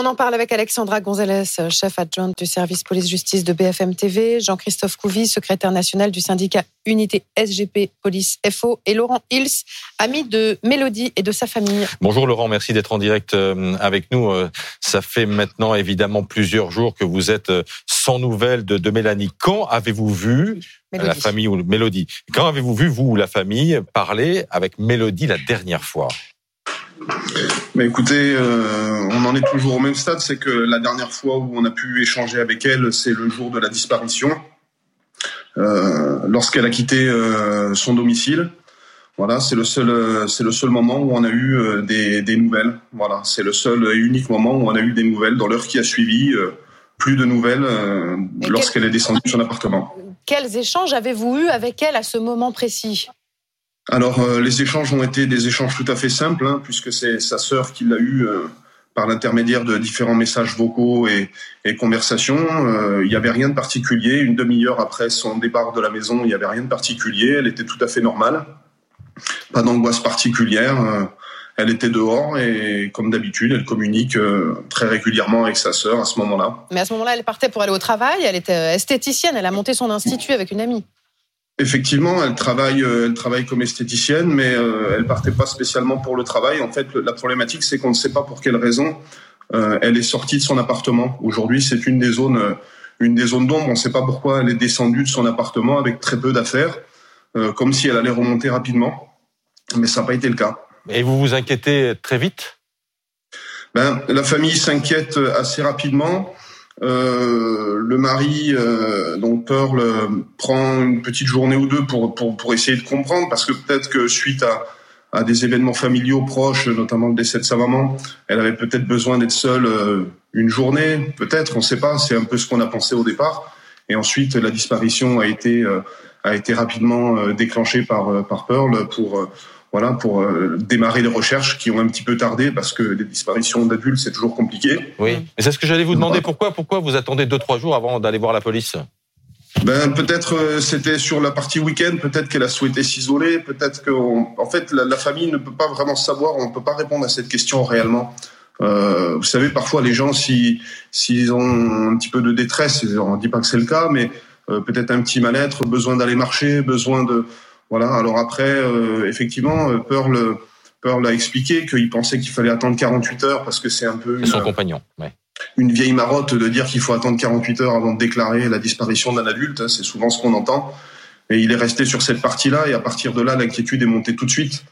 On en parle avec Alexandra Gonzalez, chef adjointe du service police-justice de BFM TV, Jean-Christophe Couvi, secrétaire national du syndicat Unité SGP Police FO, et Laurent Hils, ami de Mélodie et de sa famille. Bonjour Laurent, merci d'être en direct euh, avec nous. Euh, ça fait maintenant évidemment plusieurs jours que vous êtes euh, sans nouvelles de, Mélanie. Quand avez-vous vu la famille ou Mélodie? Quand avez-vous vu, vous ou la famille, parler avec Mélodie la dernière fois? Mais écoutez, euh, on en est toujours au même stade, c'est que la dernière fois où on a pu échanger avec elle, c'est le jour de la disparition, euh, lorsqu'elle a quitté euh, son domicile. Voilà, c'est le seul, c'est le seul moment où on a eu des, des, nouvelles. Voilà, c'est le seul et unique moment où on a eu des nouvelles. Dans l'heure qui a suivi, plus de nouvelles lorsqu'elle est descendue de son appartement. Quels échanges avez-vous eu avec elle à ce moment précis? Alors, euh, les échanges ont été des échanges tout à fait simples, hein, puisque c'est sa sœur qui l'a eu euh, par l'intermédiaire de différents messages vocaux et, et conversations. Euh, il n'y avait rien de particulier. Une demi-heure après son départ de la maison, il n'y avait rien de particulier. Elle était tout à fait normale. Pas d'angoisse particulière. elle était dehors et, comme d'habitude, elle communique très régulièrement avec sa sœur à ce moment-là. Mais à ce moment-là, elle partait pour aller au travail. Elle était esthéticienne. Elle a monté son institut avec une amie. Effectivement, elle travaille, euh, elle travaille comme esthéticienne, mais euh, elle partait pas spécialement pour le travail. En fait, la problématique, c'est qu'on ne sait pas pour quelle raison euh, elle est sortie de son appartement. Aujourd'hui, c'est une des zones, une des zones d'ombre. On ne sait pas pourquoi elle est descendue de son appartement avec très peu d'affaires, comme si elle allait remonter rapidement. Mais ça n'a pas été le cas. Et vous vous inquiétez très vite? Ben, la famille s'inquiète assez rapidement. Euh, le mari, euh, donc Pearl, euh, prend une petite journée ou deux pour, pour, pour essayer de comprendre, parce que peut-être que suite à, à des événements familiaux proches, notamment le décès de sa maman, elle avait peut-être besoin d'être seule une journée, peut-être, on ne sait pas, c'est un peu ce qu'on a pensé au départ. Et ensuite, la disparition a été, a été rapidement déclenchée par, par Pearl pour voilà, pour euh, démarrer les recherches qui ont un petit peu tardé parce que les disparitions d'adultes, c'est toujours compliqué. Oui, mais c'est ce que j'allais vous demander. Pourquoi, pourquoi vous attendez deux, trois jours avant d'aller voir la police? Ben, peut-être euh, c'était sur la partie week-end, peut-être qu'elle a souhaité s'isoler, peut-être que, en fait, la, famille ne peut pas vraiment savoir, on ne peut pas répondre à cette question réellement. Euh, vous savez, parfois les gens, s'ils si, ont un petit peu de détresse, on ne dit pas que c'est le cas, mais euh, peut-être un petit mal-être, besoin d'aller marcher, besoin de, voilà. Alors après, euh, effectivement, euh, Pearl, Pearl a expliqué qu'il pensait qu'il fallait attendre 48 heures parce que c'est un peu une, son compagnon. Une vieille marotte de dire qu'il faut attendre 48 heures avant de déclarer la disparition d'un adulte. Hein, c'est souvent ce qu'on entend. Et il est resté sur cette partie-là. Et à partir de là, l'inquiétude est montée tout de suite.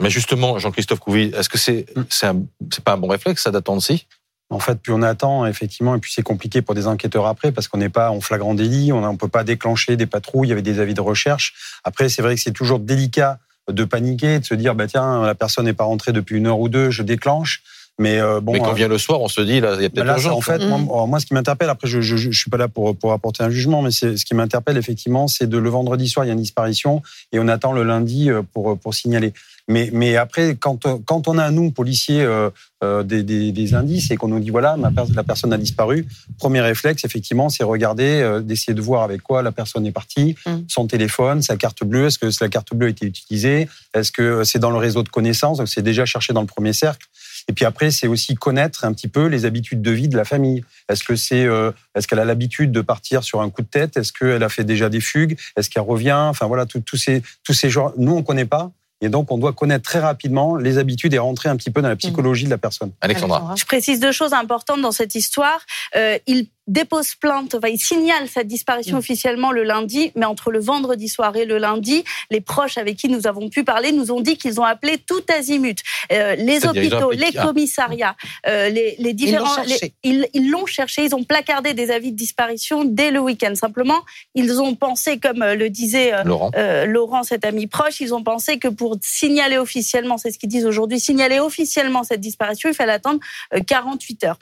Mais justement, Jean-Christophe Couvi, est-ce que c'est c'est pas un bon réflexe ça d'attendre si? En fait, plus on attend, effectivement, et puis c'est compliqué pour des enquêteurs après, parce qu'on n'est pas en flagrant délit, on ne peut pas déclencher des patrouilles avec des avis de recherche. Après, c'est vrai que c'est toujours délicat de paniquer, de se dire, bah tiens, la personne n'est pas rentrée depuis une heure ou deux, je déclenche. Mais euh, bon. Mais quand euh, vient le soir, on se dit là, il y a peut-être urgence. En fait, moi, moi, ce qui m'interpelle, après, je, je, je, suis pas là pour pour apporter un jugement, mais c'est ce qui m'interpelle effectivement, c'est de le vendredi soir, il y a une disparition et on attend le lundi euh, pour pour signaler. Mais, mais après, quand, quand on a, nous, policiers, euh, euh, des, des, des, indices et qu'on nous dit, voilà, ma la personne a disparu, premier réflexe, effectivement, c'est regarder, euh, d'essayer de voir avec quoi la personne est partie, mm. son téléphone, sa carte bleue, est-ce que la carte bleue a été utilisée, est-ce que c'est dans le réseau de connaissances, donc c'est déjà cherché dans le premier cercle. Et puis après, c'est aussi connaître un petit peu les habitudes de vie de la famille. Est-ce que c'est, euh, est-ce qu'elle a l'habitude de partir sur un coup de tête? Est-ce qu'elle a fait déjà des fugues? Est-ce qu'elle revient? Enfin voilà, tous ces, tous ces genres. Nous, on connaît pas. Et donc, on doit connaître très rapidement les habitudes et rentrer un petit peu dans la psychologie de la personne. Alexandra. Je précise deux choses importantes dans cette histoire. Euh, il dépose plainte, enfin, il signale sa disparition mm. officiellement le lundi, mais entre le vendredi soir et le lundi, les proches avec qui nous avons pu parler nous ont dit qu'ils ont appelé tout azimut. Euh, les hôpitaux, les commissariats, euh, les, les, différents... Ils l'ont cherché, ils ont placardé des avis de disparition dès le week-end. Simplement, ils ont pensé, comme euh, le disait Laurent. Laurent, cet ami proche, ils ont pensé que pour signaler officiellement, c'est ce qu'ils disent aujourd'hui, signaler officiellement cette disparition, il fallait attendre 48 heures.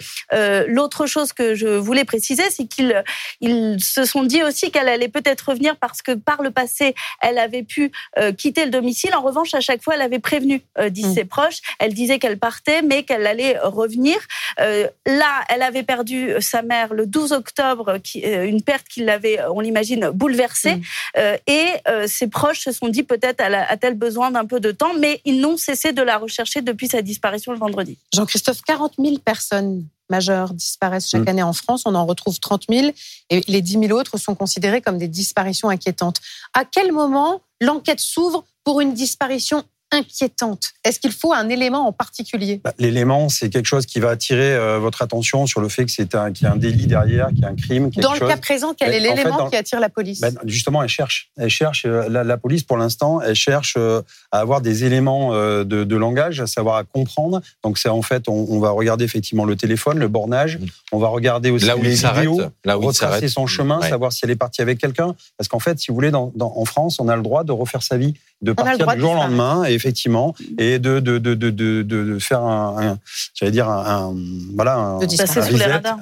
L'autre chose que je voulais préciser, c'est qu'ils ils se sont dit aussi qu'elle allait peut-être revenir parce que par le passé, elle avait pu euh, quitter le domicile. En revanche, à chaque fois, elle avait prévenu, euh, disent mm. ses proches. Elle disait qu'elle partait, mais qu'elle allait revenir. Euh, là, elle avait perdu sa mère le 12 octobre, qui, une perte qui l'avait, on l'imagine, bouleversée. Mm. et ses proches se sont dit peut-être a-t-elle besoin d'un peu de temps, mais ils n'ont cessé de la rechercher depuis sa disparition le vendredi. Jean-Christophe, 40 000 personnes majeurs disparaissent chaque mm. année en France. On en retrouve 30 000 et les 10 000 autres sont considérés comme des disparitions inquiétantes. À quel moment l'enquête s'ouvre pour une disparition inquiétante Est-ce qu'il faut un élément en particulier? Bah, L'élément, c'est quelque chose qui va attirer euh, votre attention sur le fait que c'est un, qu'il y a un délit derrière, qu'il y a un crime. Dans le cas présent, quel est l'élément qui attire la police? Bah, Justement, elle cherche. Elle cherche euh, la, police, pour l'instant, elle cherche euh, à avoir des éléments de, langage, à savoir à comprendre. Donc, c'est en fait, on, va regarder effectivement le téléphone, le bornage. Mmh. On va regarder aussi là où les vidéos, là où retracer son chemin, savoir si elle est partie avec quelqu'un. Parce qu'en fait, si vous voulez, dans, en France, on a le droit de refaire sa vie de partir du jour au lendemain, effectivement, et de, de, de, de, de faire un, j'allais dire un, voilà, un, reset,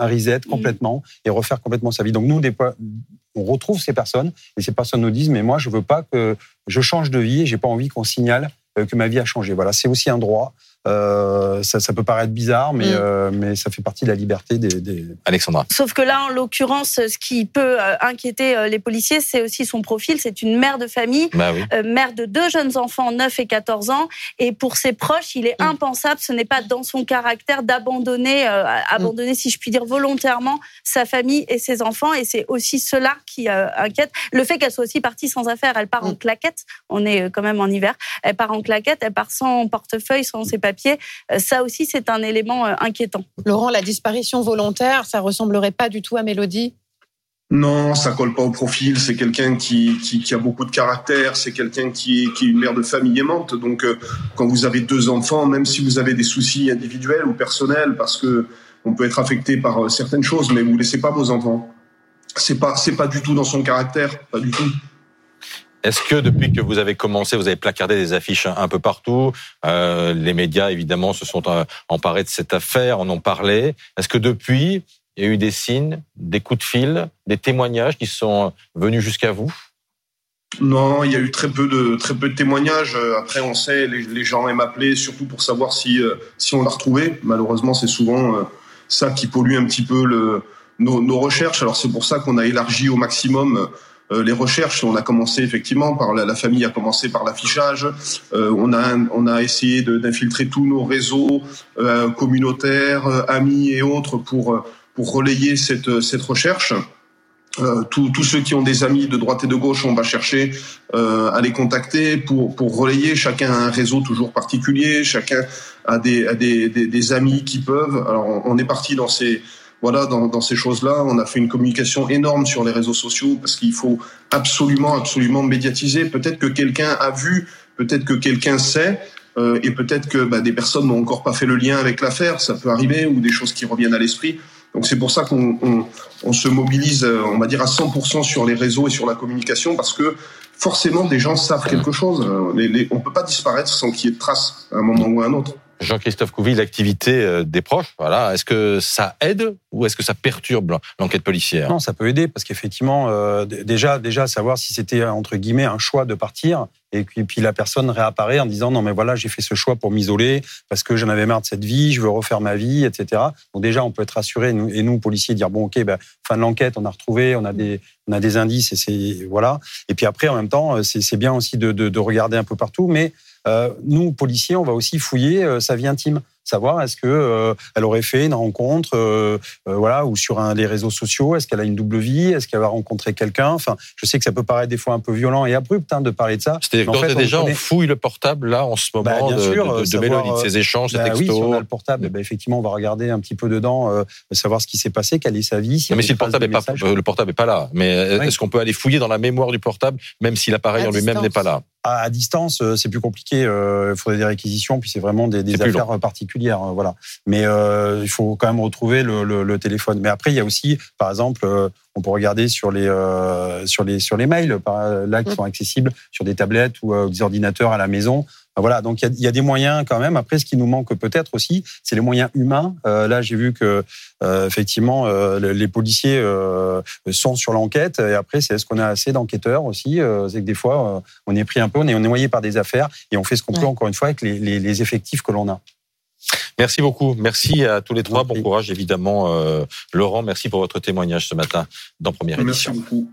un reset mmh. complètement et refaire complètement sa vie. Donc nous, des fois, on retrouve ces personnes et ces personnes nous disent mais moi je veux pas que je change de vie et j'ai pas envie qu'on signale euh, que ma vie a changé. Voilà, c'est aussi un droit. Euh, ça, ça, peut paraître bizarre, mais, mm. euh, mais ça fait partie de la liberté des, des, Alexandra. Sauf que là, en l'occurrence, ce qui peut euh, inquiéter les policiers, c'est aussi son profil. C'est une mère de famille, bah oui. mère de deux jeunes enfants, 9 et 14 ans. Et pour ses proches, il est mm. impensable, ce n'est pas dans son caractère d'abandonner, abandonner, si je puis dire, volontairement sa famille et ses enfants. Et c'est aussi cela qui inquiète. Le fait qu'elle soit aussi partie sans affaires, elle part en mm. claquette. On est quand même en hiver. Elle part en claquette, elle part sans portefeuille, sans ses papiers euh, ça aussi, c'est un élément euh, inquiétant. Laurent, la disparition volontaire, ça ressemblerait pas du tout à Mélodie? Non, ça colle pas au profil. C'est quelqu'un qui, qui, a beaucoup de caractère. C'est quelqu'un qui est, qui est une mère de famille aimante. Donc, euh, quand vous avez deux enfants, même si vous avez des soucis individuels ou personnels, parce que on peut être affecté par certaines choses, mais vous laissez pas vos enfants. C'est pas, c'est pas du tout dans son caractère, pas du tout. Est-ce que depuis que vous avez commencé, vous avez placardé des affiches un peu partout euh, Les médias, évidemment, se sont euh, emparés de cette affaire, en ont parlé. Est-ce que depuis, il y a eu des signes, des coups de fil, des témoignages qui sont venus jusqu'à vous? Non, il y a eu très peu de très peu de témoignages. Après, on sait, les, gens aiment appeler surtout pour savoir si euh, si on l'a retrouvé. Malheureusement, c'est souvent euh, ça qui pollue un petit peu le, nos, nos recherches. Alors c'est pour ça qu'on a élargi au maximum euh, les recherches, on a commencé effectivement par la, famille a commencé par l'affichage. Euh, on a on a essayé d'infiltrer tous nos réseaux euh, communautaires, amis et autres pour pour relayer cette cette recherche. Euh, tous ceux qui ont des amis de droite et de gauche, on va chercher euh, à les contacter pour, pour relayer. Chacun a un réseau toujours particulier, chacun a des, a des, des, amis qui peuvent. Alors on est parti dans ces, voilà, dans, dans ces choses-là, on a fait une communication énorme sur les réseaux sociaux parce qu'il faut absolument, absolument médiatiser. Peut-être que quelqu'un a vu, peut-être que quelqu'un sait, euh, et peut-être que bah, des personnes n'ont encore pas fait le lien avec l'affaire. Ça peut arriver ou des choses qui reviennent à l'esprit. Donc c'est pour ça qu'on on, on se mobilise, euh, on va dire à 100% sur les réseaux et sur la communication parce que forcément des gens savent quelque chose. Euh, les, les, on peut pas disparaître sans qu'il y ait de traces à un moment ou à un autre. Jean-Christophe Couvi, l'activité euh, des proches, voilà, est-ce que ça aide ou est-ce que ça perturbe l'enquête policière? Non, ça peut aider parce qu'effectivement, euh, déjà, déjà savoir si c'était entre guillemets un choix de partir et puis, la personne réapparaît en disant non mais voilà j'ai fait ce choix pour m'isoler parce que j'en avais marre de cette vie, je veux refaire ma vie, etc. Donc déjà on peut être rassuré nous, et nous policiers dire bon ok ben, fin de l'enquête on a retrouvé, on a des on a des indices et c'est voilà. Et puis après en même temps c'est bien aussi de, de regarder un peu partout mais euh, nous, policiers, on va aussi fouiller euh, sa vie intime. Savoir est-ce que euh, elle aurait fait une rencontre euh, euh, voilà ou sur un, les réseaux sociaux? Est-ce qu'elle a une double vie? Est-ce qu'elle va rencontrer quelqu'un? Enfin je sais que ça peut paraître des fois un peu violent et abrupt hein, de parler de ça c'est-à-dire que déjà on, fouille le portable là en ce bah, moment de, sûr, de, de, Mélodie de ses échanges bah, ses textos oui, si on a le portable bah, effectivement on va regarder un petit peu dedans euh, savoir ce qui s'est passé quelle est sa vie si mais si le portable est pas le portable est pas là mais est-ce qu'on peut aller fouiller dans la mémoire du portable même si l'appareil en lui-même n'est pas là? À, distance, c'est plus compliqué. Il faudrait des réquisitions, puis c'est vraiment des, des affaires particulières. Voilà mais euh, il faut quand même retrouver le, le, le, téléphone. Mais après, il y a aussi, par exemple, euh, on peut regarder sur les euh, sur les sur les mails là qui sont accessibles sur des tablettes ou euh, des ordinateurs à la maison. Voilà, donc il y a, y a, des moyens quand même. Après, ce qui nous manque peut-être aussi, c'est les moyens humains. Euh, là, j'ai vu que effectivement, les policiers sont sur l'enquête. Et après, c'est est-ce qu'on a assez d'enquêteurs aussi C'est que des fois, on est pris un peu, on est, on est noyé par des affaires et on fait ce qu'on peut encore une fois avec les, les, les effectifs que l'on a. Merci beaucoup. Merci à tous les trois. Bon courage, évidemment. Euh, Laurent, merci pour votre témoignage ce matin dans Première Édition. Merci beaucoup.